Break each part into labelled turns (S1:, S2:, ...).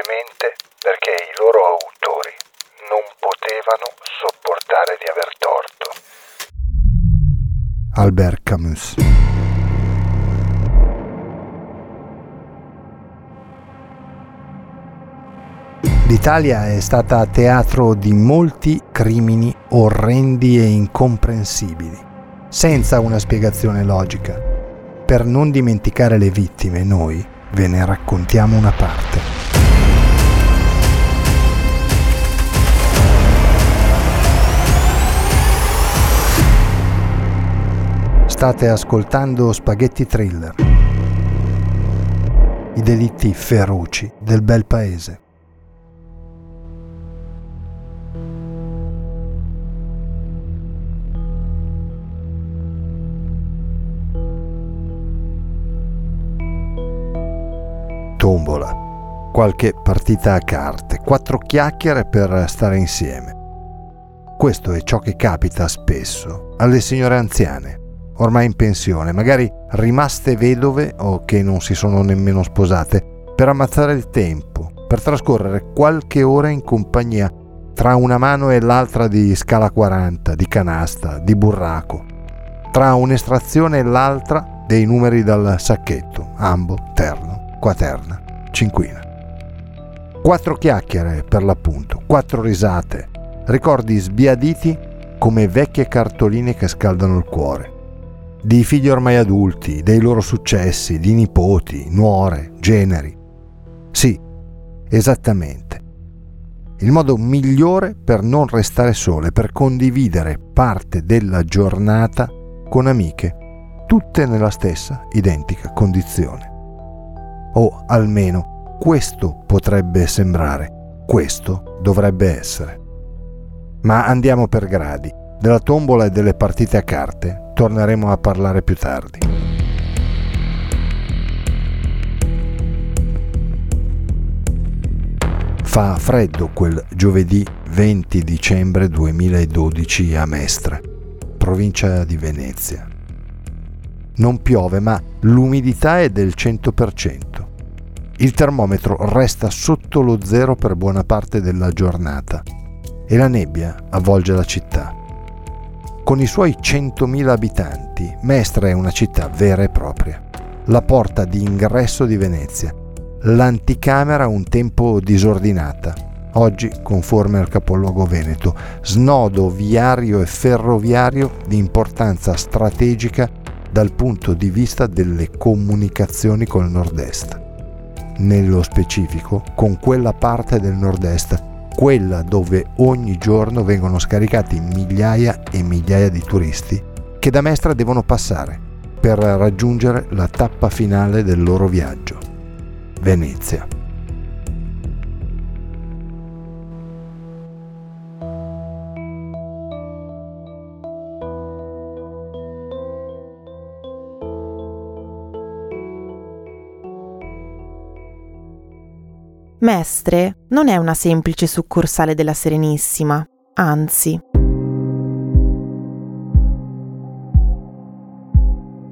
S1: Semplicemente perché i loro autori non potevano sopportare di aver torto.
S2: Albert Camus L'Italia è stata teatro di molti crimini orrendi e incomprensibili, senza una spiegazione logica per non dimenticare le vittime, noi ve ne raccontiamo una parte. State ascoltando Spaghetti Thriller, i delitti feroci del bel paese. tombola, qualche partita a carte, quattro chiacchiere per stare insieme. Questo è ciò che capita spesso alle signore anziane, ormai in pensione, magari rimaste vedove o che non si sono nemmeno sposate, per ammazzare il tempo, per trascorrere qualche ora in compagnia tra una mano e l'altra di scala 40, di canasta, di burraco, tra un'estrazione e l'altra dei numeri dal sacchetto, ambo, terno quaterna, cinquina. Quattro chiacchiere per l'appunto, quattro risate, ricordi sbiaditi come vecchie cartoline che scaldano il cuore. Di figli ormai adulti, dei loro successi, di nipoti, nuore, generi. Sì, esattamente. Il modo migliore per non restare sole, per condividere parte della giornata con amiche, tutte nella stessa identica condizione. O almeno questo potrebbe sembrare, questo dovrebbe essere. Ma andiamo per gradi. Della tombola e delle partite a carte torneremo a parlare più tardi. Fa freddo quel giovedì 20 dicembre 2012 a Mestre, provincia di Venezia. Non piove, ma l'umidità è del 100%. Il termometro resta sotto lo zero per buona parte della giornata e la nebbia avvolge la città. Con i suoi 100.000 abitanti, Mestre è una città vera e propria, la porta di ingresso di Venezia, l'anticamera un tempo disordinata, oggi conforme al capoluogo veneto, snodo viario e ferroviario di importanza strategica dal punto di vista delle comunicazioni col nord-est. Nello specifico con quella parte del nord-est, quella dove ogni giorno vengono scaricati migliaia e migliaia di turisti che da Mestra devono passare per raggiungere la tappa finale del loro viaggio, Venezia.
S3: Mestre non è una semplice succursale della Serenissima, anzi.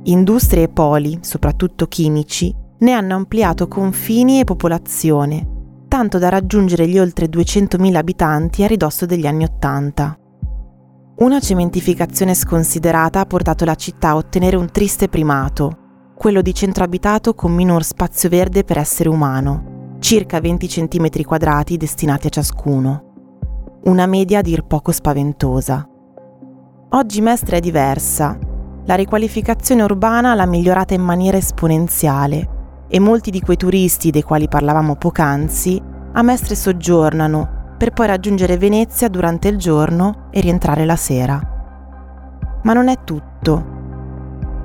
S3: Industrie e poli, soprattutto chimici, ne hanno ampliato confini e popolazione, tanto da raggiungere gli oltre 200.000 abitanti a ridosso degli anni Ottanta. Una cementificazione sconsiderata ha portato la città a ottenere un triste primato, quello di centro abitato con minor spazio verde per essere umano circa 20 cm quadrati destinati a ciascuno. Una media a dir poco spaventosa. Oggi Mestre è diversa. La riqualificazione urbana l'ha migliorata in maniera esponenziale e molti di quei turisti dei quali parlavamo poc'anzi a Mestre soggiornano per poi raggiungere Venezia durante il giorno e rientrare la sera. Ma non è tutto.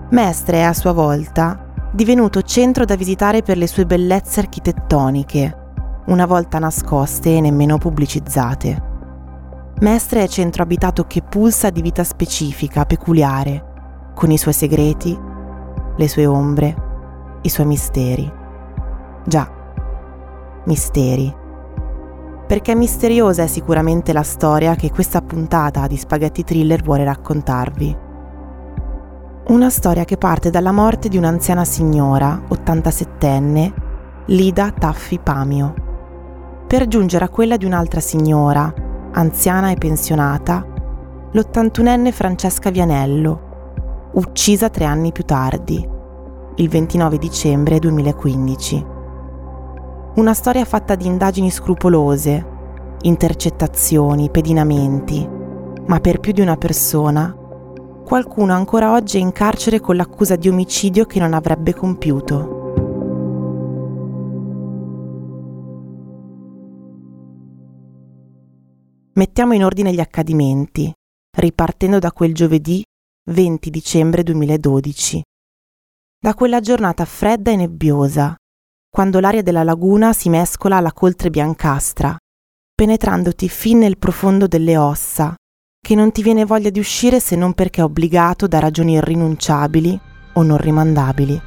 S3: Mestre è a sua volta divenuto centro da visitare per le sue bellezze architettoniche, una volta nascoste e nemmeno pubblicizzate. Mestre è centro abitato che pulsa di vita specifica, peculiare, con i suoi segreti, le sue ombre, i suoi misteri. Già, misteri. Perché misteriosa è sicuramente la storia che questa puntata di Spaghetti Thriller vuole raccontarvi. Una storia che parte dalla morte di un'anziana signora, 87enne, Lida Taffi Pamio, per giungere a quella di un'altra signora, anziana e pensionata, l'81enne Francesca Vianello, uccisa tre anni più tardi, il 29 dicembre 2015. Una storia fatta di indagini scrupolose, intercettazioni, pedinamenti, ma per più di una persona, qualcuno ancora oggi è in carcere con l'accusa di omicidio che non avrebbe compiuto. Mettiamo in ordine gli accadimenti, ripartendo da quel giovedì 20 dicembre 2012. Da quella giornata fredda e nebbiosa, quando l'aria della laguna si mescola alla coltre biancastra, penetrandoti fin nel profondo delle ossa, che non ti viene voglia di uscire se non perché obbligato da ragioni irrinunciabili o non rimandabili.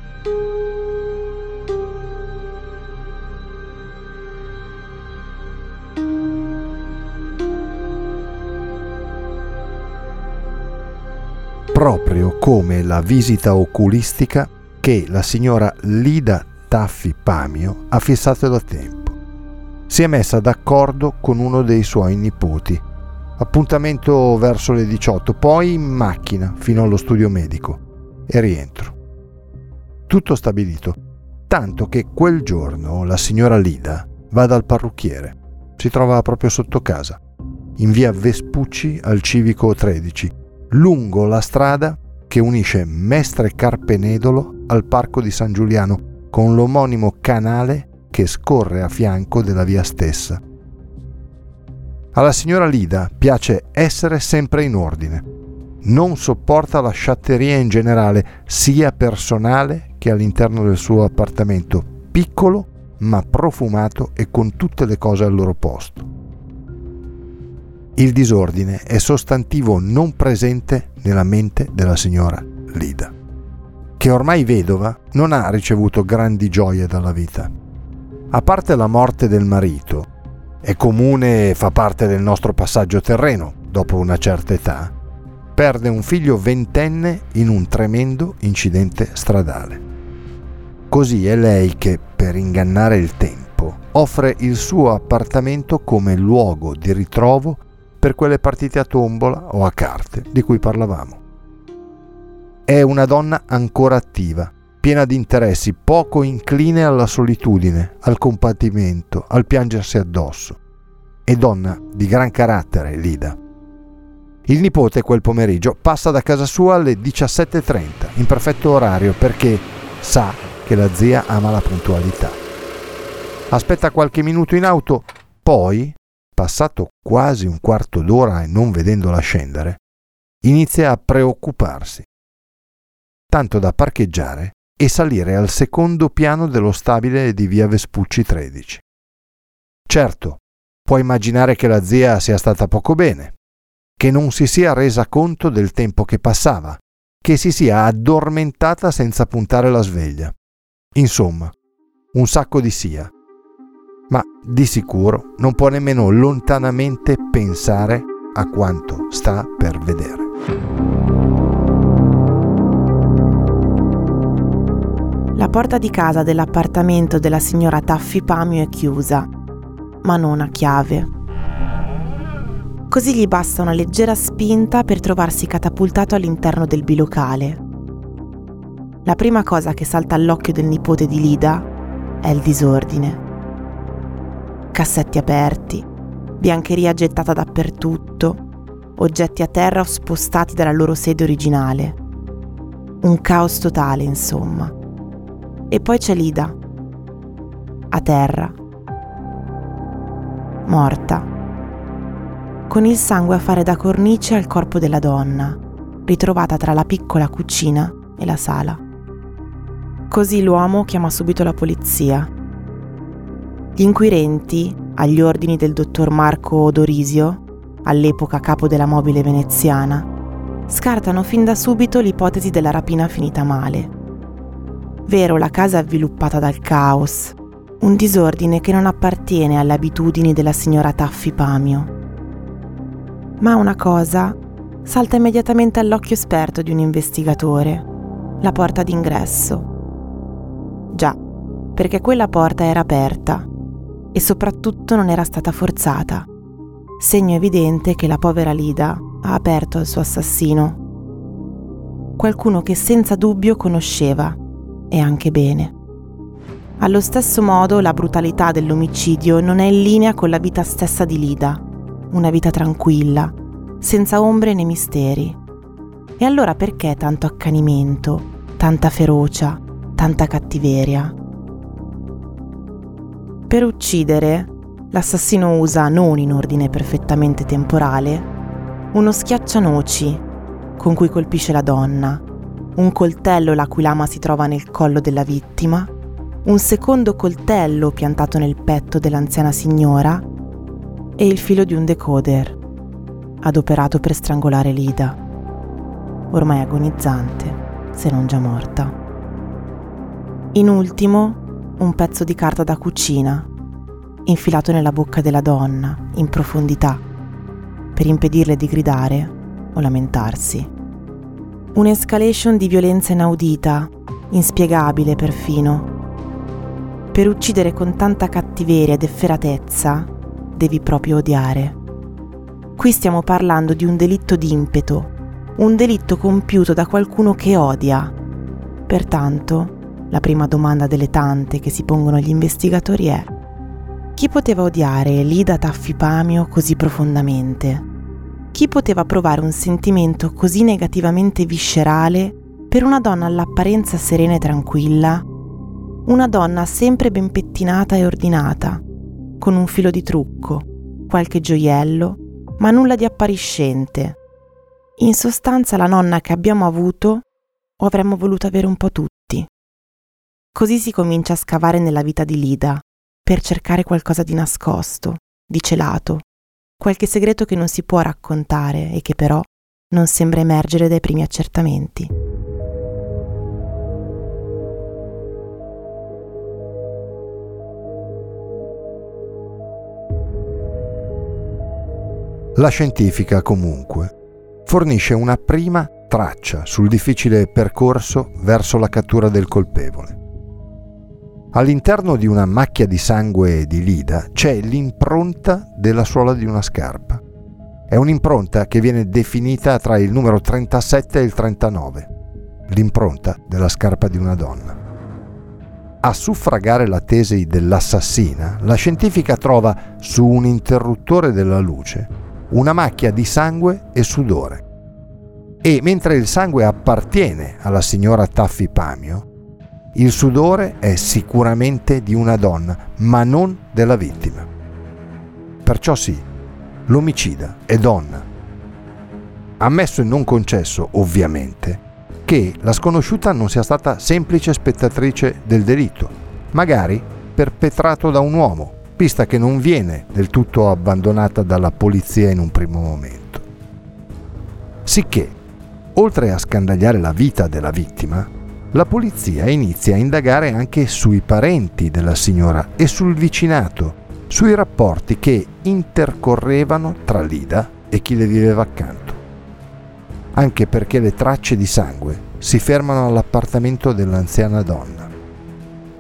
S2: proprio come la visita oculistica che la signora Lida Taffi Pamio ha fissato da tempo. Si è messa d'accordo con uno dei suoi nipoti. Appuntamento verso le 18, poi in macchina fino allo studio medico e rientro. Tutto stabilito, tanto che quel giorno la signora Lida va dal parrucchiere. Si trova proprio sotto casa, in via Vespucci al civico 13 lungo la strada che unisce Mestre Carpenedolo al Parco di San Giuliano con l'omonimo canale che scorre a fianco della via stessa. Alla signora Lida piace essere sempre in ordine. Non sopporta la sciatteria in generale, sia personale che all'interno del suo appartamento, piccolo ma profumato e con tutte le cose al loro posto. Il disordine è sostantivo non presente nella mente della signora Lida, che ormai vedova non ha ricevuto grandi gioie dalla vita. A parte la morte del marito, è comune e fa parte del nostro passaggio terreno dopo una certa età, perde un figlio ventenne in un tremendo incidente stradale. Così è lei che, per ingannare il tempo, offre il suo appartamento come luogo di ritrovo per quelle partite a tombola o a carte di cui parlavamo. È una donna ancora attiva, piena di interessi, poco incline alla solitudine, al compatimento, al piangersi addosso. È donna di gran carattere, Lida. Il nipote quel pomeriggio passa da casa sua alle 17.30, in perfetto orario, perché sa che la zia ama la puntualità. Aspetta qualche minuto in auto, poi passato quasi un quarto d'ora e non vedendola scendere, inizia a preoccuparsi, tanto da parcheggiare e salire al secondo piano dello stabile di via Vespucci 13. Certo, può immaginare che la zia sia stata poco bene, che non si sia resa conto del tempo che passava, che si sia addormentata senza puntare la sveglia. Insomma, un sacco di sia ma di sicuro non può nemmeno lontanamente pensare a quanto sta per vedere.
S3: La porta di casa dell'appartamento della signora Taffi Pamio è chiusa, ma non a chiave. Così gli basta una leggera spinta per trovarsi catapultato all'interno del bilocale. La prima cosa che salta all'occhio del nipote di Lida è il disordine cassetti aperti, biancheria gettata dappertutto, oggetti a terra o spostati dalla loro sede originale. Un caos totale, insomma. E poi c'è Lida, a terra, morta, con il sangue a fare da cornice al corpo della donna, ritrovata tra la piccola cucina e la sala. Così l'uomo chiama subito la polizia. Gli inquirenti, agli ordini del dottor Marco Dorisio, all'epoca capo della mobile veneziana, scartano fin da subito l'ipotesi della rapina finita male. Vero, la casa è avviluppata dal caos, un disordine che non appartiene alle abitudini della signora Taffi Pamio. Ma una cosa salta immediatamente all'occhio esperto di un investigatore, la porta d'ingresso. Già, perché quella porta era aperta e soprattutto non era stata forzata, segno evidente che la povera Lida ha aperto al suo assassino. Qualcuno che senza dubbio conosceva, e anche bene. Allo stesso modo la brutalità dell'omicidio non è in linea con la vita stessa di Lida, una vita tranquilla, senza ombre né misteri. E allora perché tanto accanimento, tanta ferocia, tanta cattiveria? Per uccidere, l'assassino usa, non in ordine perfettamente temporale, uno schiaccianoci con cui colpisce la donna, un coltello la cui lama si trova nel collo della vittima, un secondo coltello piantato nel petto dell'anziana signora e il filo di un decoder, adoperato per strangolare Lida, ormai agonizzante, se non già morta. In ultimo, un pezzo di carta da cucina, infilato nella bocca della donna, in profondità, per impedirle di gridare o lamentarsi. Un'escalation di violenza inaudita, inspiegabile perfino. Per uccidere con tanta cattiveria ed efferatezza, devi proprio odiare. Qui stiamo parlando di un delitto d'impeto, un delitto compiuto da qualcuno che odia. Pertanto, la prima domanda delle tante che si pongono gli investigatori è chi poteva odiare Lida Taffipamio così profondamente? Chi poteva provare un sentimento così negativamente viscerale per una donna all'apparenza serena e tranquilla? Una donna sempre ben pettinata e ordinata, con un filo di trucco, qualche gioiello, ma nulla di appariscente. In sostanza la nonna che abbiamo avuto o avremmo voluto avere un po' tutti. Così si comincia a scavare nella vita di Lida, per cercare qualcosa di nascosto, di celato, qualche segreto che non si può raccontare e che però non sembra emergere dai primi accertamenti.
S2: La scientifica comunque fornisce una prima traccia sul difficile percorso verso la cattura del colpevole. All'interno di una macchia di sangue di Lida c'è l'impronta della suola di una scarpa. È un'impronta che viene definita tra il numero 37 e il 39, l'impronta della scarpa di una donna. A suffragare la tesi dell'assassina, la scientifica trova su un interruttore della luce una macchia di sangue e sudore. E mentre il sangue appartiene alla signora Taffi Pamio, il sudore è sicuramente di una donna, ma non della vittima. Perciò sì, l'omicida è donna. Ammesso e non concesso, ovviamente, che la sconosciuta non sia stata semplice spettatrice del delitto, magari perpetrato da un uomo, pista che non viene del tutto abbandonata dalla polizia in un primo momento. Sicché, oltre a scandagliare la vita della vittima, la polizia inizia a indagare anche sui parenti della signora e sul vicinato, sui rapporti che intercorrevano tra Lida e chi le viveva accanto. Anche perché le tracce di sangue si fermano all'appartamento dell'anziana donna.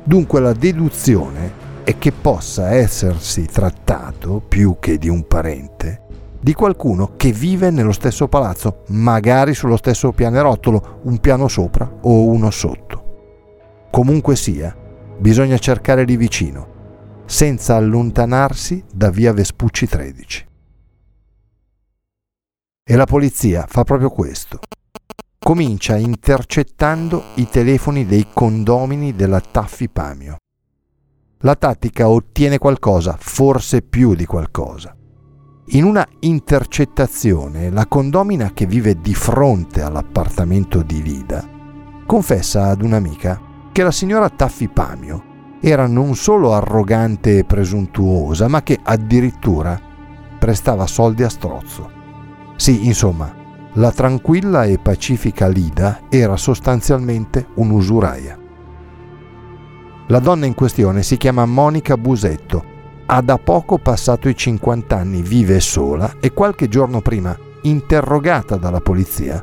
S2: Dunque la deduzione è che possa essersi trattato, più che di un parente, di qualcuno che vive nello stesso palazzo, magari sullo stesso pianerottolo, un piano sopra o uno sotto. Comunque sia, bisogna cercare lì vicino, senza allontanarsi da via Vespucci 13. E la polizia fa proprio questo. Comincia intercettando i telefoni dei condomini della Taffi Pamio. La tattica ottiene qualcosa, forse più di qualcosa In una intercettazione, la condomina che vive di fronte all'appartamento di Lida confessa ad un'amica che la signora Taffi Pamio era non solo arrogante e presuntuosa, ma che addirittura prestava soldi a strozzo. Sì, insomma, la tranquilla e pacifica Lida era sostanzialmente un'usuraia. La donna in questione si chiama Monica Busetto, ha da poco passato i 50 anni, vive sola e qualche giorno prima, interrogata dalla polizia,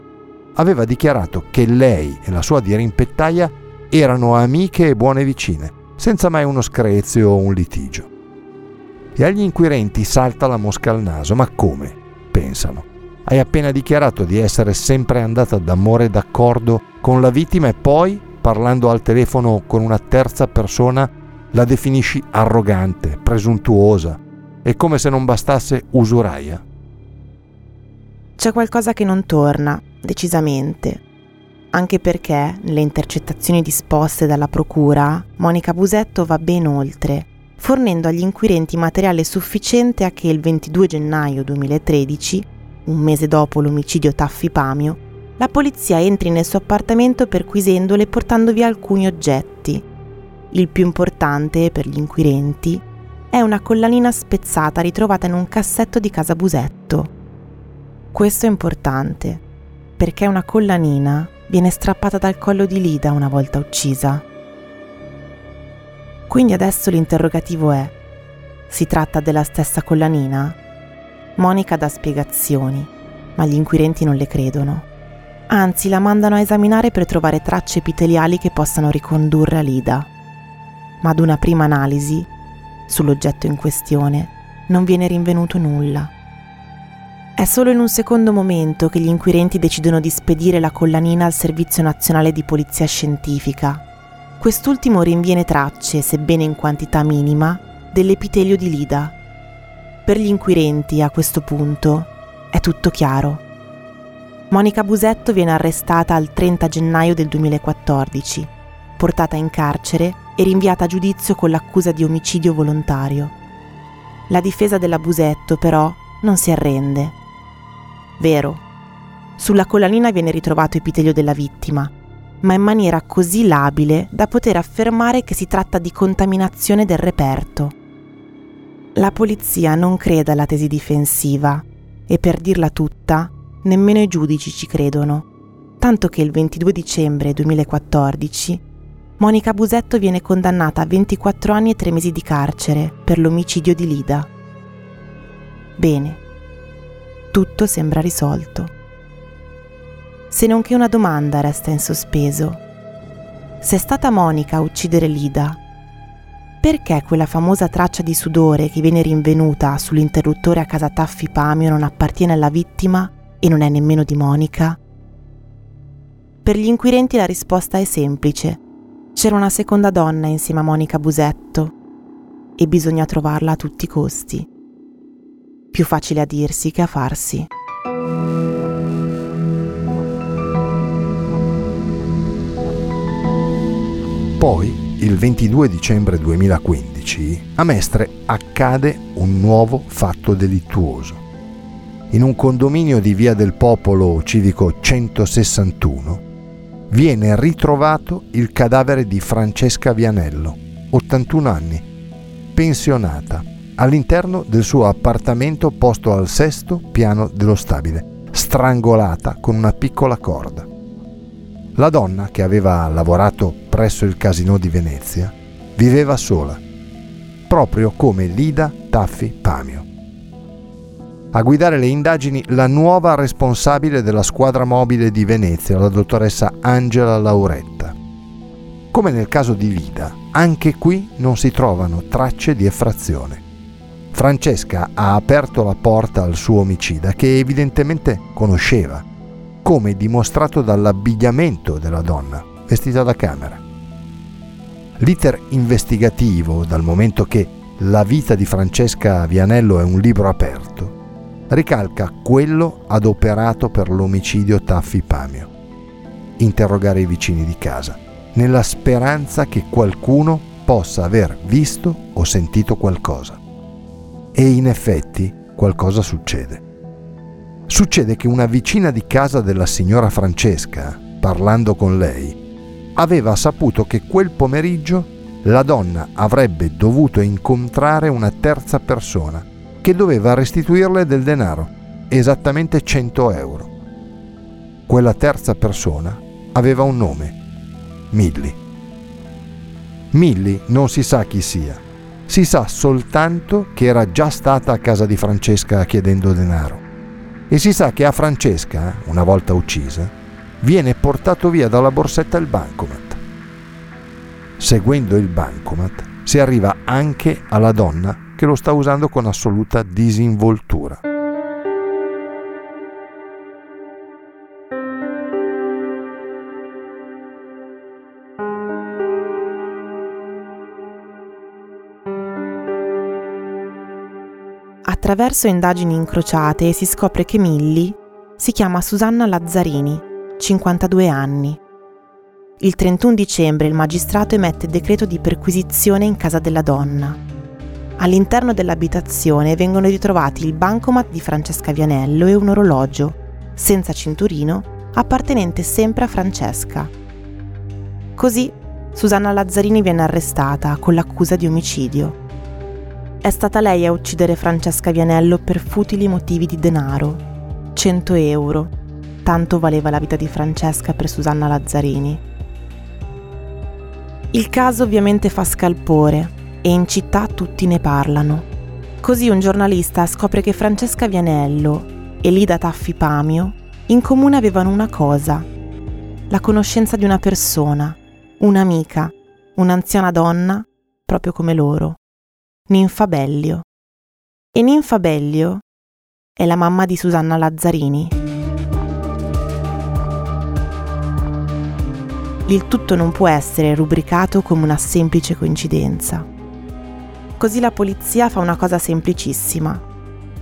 S2: aveva dichiarato che lei e la sua dirimpettaia erano amiche e buone vicine, senza mai uno screzio o un litigio. E agli inquirenti salta la mosca al naso, ma come? Pensano. Hai appena dichiarato di essere sempre andata d'amore d'accordo con la vittima e poi, parlando al telefono con una terza persona, la definisci arrogante, presuntuosa e come se non bastasse usuraia.
S3: C'è qualcosa che non torna, decisamente. Anche perché, nelle intercettazioni disposte dalla Procura, Monica Busetto va ben oltre, fornendo agli inquirenti materiale sufficiente a che il 22 gennaio 2013 un mese dopo l'omicidio Taffi Pamio, la polizia entri nel suo appartamento perquisendole e portando via alcuni oggetti. Il più importante, per gli inquirenti, è una collanina spezzata ritrovata in un cassetto di casa Busetto. Questo è importante, perché una collanina viene strappata dal collo di Lida una volta uccisa. Quindi adesso l'interrogativo è, si tratta della stessa collanina? Monica dà spiegazioni, ma gli inquirenti non le credono. Anzi, la mandano a esaminare per trovare tracce epiteliali che possano ricondurre a Lida. Ma ad una prima analisi, sull'oggetto in questione, non viene rinvenuto nulla. È solo in un secondo momento che gli inquirenti decidono di spedire la collanina al Servizio Nazionale di Polizia Scientifica. Quest'ultimo rinviene tracce, sebbene in quantità minima, dell'epitelio di Lida per gli inquirenti, a questo punto, è tutto chiaro. Monica Busetto viene arrestata il 30 gennaio del 2014, portata in carcere e rinviata a giudizio con l'accusa di omicidio volontario. La difesa della Busetto, però, non si arrende. Vero, sulla collanina viene ritrovato epitelio della vittima, ma in maniera così labile da poter affermare che si tratta di contaminazione del reperto. La polizia non crede alla tesi difensiva e per dirla tutta, nemmeno i giudici ci credono, tanto che il 22 dicembre 2014 Monica Busetto viene condannata a 24 anni e 3 mesi di carcere per l'omicidio di Lida. Bene, tutto sembra risolto. Se non che una domanda resta in sospeso. Se è stata Monica a uccidere Lida, perché quella famosa traccia di sudore che viene rinvenuta sull'interruttore a casa Taffi Pamio non appartiene alla vittima e non è nemmeno di Monica? Per gli inquirenti la risposta è semplice. C'era una seconda donna insieme a Monica Busetto e bisogna trovarla a tutti i costi. Più facile a dirsi che a farsi.
S2: Poi il 22 dicembre 2015 a Mestre accade un nuovo fatto delittuoso. In un condominio di Via del Popolo civico 161 viene ritrovato il cadavere di Francesca Vianello, 81 anni, pensionata, all'interno del suo appartamento posto al sesto piano dello stabile, strangolata con una piccola corda. La donna, che aveva lavorato presso il casino di Venezia, viveva sola, proprio come Lida Taffi Pamio. A guidare le indagini la nuova responsabile della squadra mobile di Venezia, la dottoressa Angela Lauretta. Come nel caso di Lida, anche qui non si trovano tracce di effrazione. Francesca ha aperto la porta al suo omicida che evidentemente conosceva come dimostrato dall'abbigliamento della donna, vestita da camera. L'iter investigativo, dal momento che La vita di Francesca Vianello è un libro aperto, ricalca quello adoperato per l'omicidio Taffi Pamio. Interrogare i vicini di casa, nella speranza che qualcuno possa aver visto o sentito qualcosa. E in effetti qualcosa succede. Succede che una vicina di casa della signora Francesca, parlando con lei, aveva saputo che quel pomeriggio la donna avrebbe dovuto incontrare una terza persona che doveva restituirle del denaro, esattamente 100 euro. Quella terza persona aveva un nome, Milly. Milly non si sa chi sia, si sa soltanto che era già stata a casa di Francesca chiedendo denaro. E si sa che a Francesca, una volta uccisa, viene portato via dalla borsetta il bancomat. Seguendo il bancomat si arriva anche alla donna che lo sta usando con assoluta disinvoltura.
S3: Attraverso indagini incrociate si scopre che Milly si chiama Susanna Lazzarini, 52 anni. Il 31 dicembre il magistrato emette decreto di perquisizione in casa della donna. All'interno dell'abitazione vengono ritrovati il bancomat di Francesca Vianello e un orologio, senza cinturino, appartenente sempre a Francesca. Così Susanna Lazzarini viene arrestata con l'accusa di omicidio. È stata lei a uccidere Francesca Vianello per futili motivi di denaro. 100 euro. Tanto valeva la vita di Francesca per Susanna Lazzarini. Il caso ovviamente fa scalpore e in città tutti ne parlano. Così un giornalista scopre che Francesca Vianello e Lida Taffi Pamio in comune avevano una cosa, la conoscenza di una persona, un'amica, un'anziana donna, proprio come loro. Ninfa Bellio. E Ninfa Bellio è la mamma di Susanna Lazzarini. Il tutto non può essere rubricato come una semplice coincidenza. Così la polizia fa una cosa semplicissima.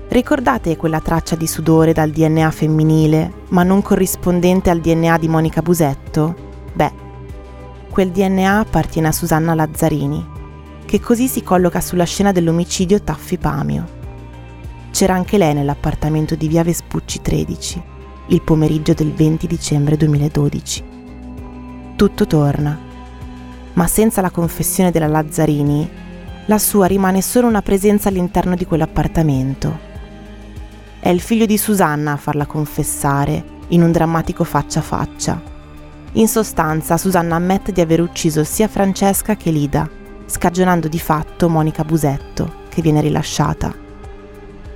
S3: Ricordate quella traccia di sudore dal DNA femminile, ma non corrispondente al DNA di Monica Busetto? Beh, quel DNA appartiene a Susanna Lazzarini che così si colloca sulla scena dell'omicidio Taffi Pamio. C'era anche lei nell'appartamento di via Vespucci 13, il pomeriggio del 20 dicembre 2012. Tutto torna, ma senza la confessione della Lazzarini, la sua rimane solo una presenza all'interno di quell'appartamento. È il figlio di Susanna a farla confessare in un drammatico faccia a faccia. In sostanza, Susanna ammette di aver ucciso sia Francesca che Lida scagionando di fatto Monica Busetto, che viene rilasciata.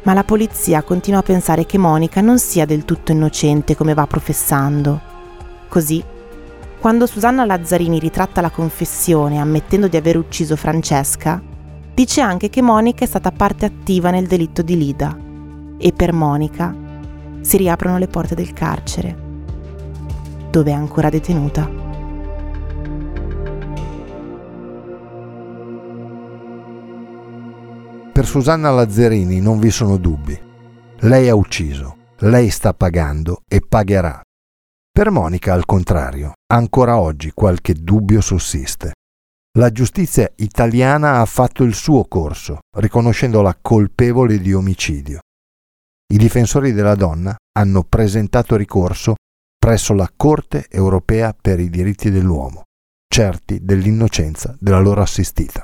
S3: Ma la polizia continua a pensare che Monica non sia del tutto innocente come va professando. Così, quando Susanna Lazzarini ritratta la confessione ammettendo di aver ucciso Francesca, dice anche che Monica è stata parte attiva nel delitto di Lida e per Monica si riaprono le porte del carcere, dove è ancora detenuta.
S2: Per Susanna Lazzarini non vi sono dubbi. Lei ha ucciso, lei sta pagando e pagherà. Per Monica, al contrario, ancora oggi qualche dubbio sussiste. La giustizia italiana ha fatto il suo corso, riconoscendola colpevole di omicidio. I difensori della donna hanno presentato ricorso presso la Corte europea per i diritti dell'uomo, certi dell'innocenza della loro assistita.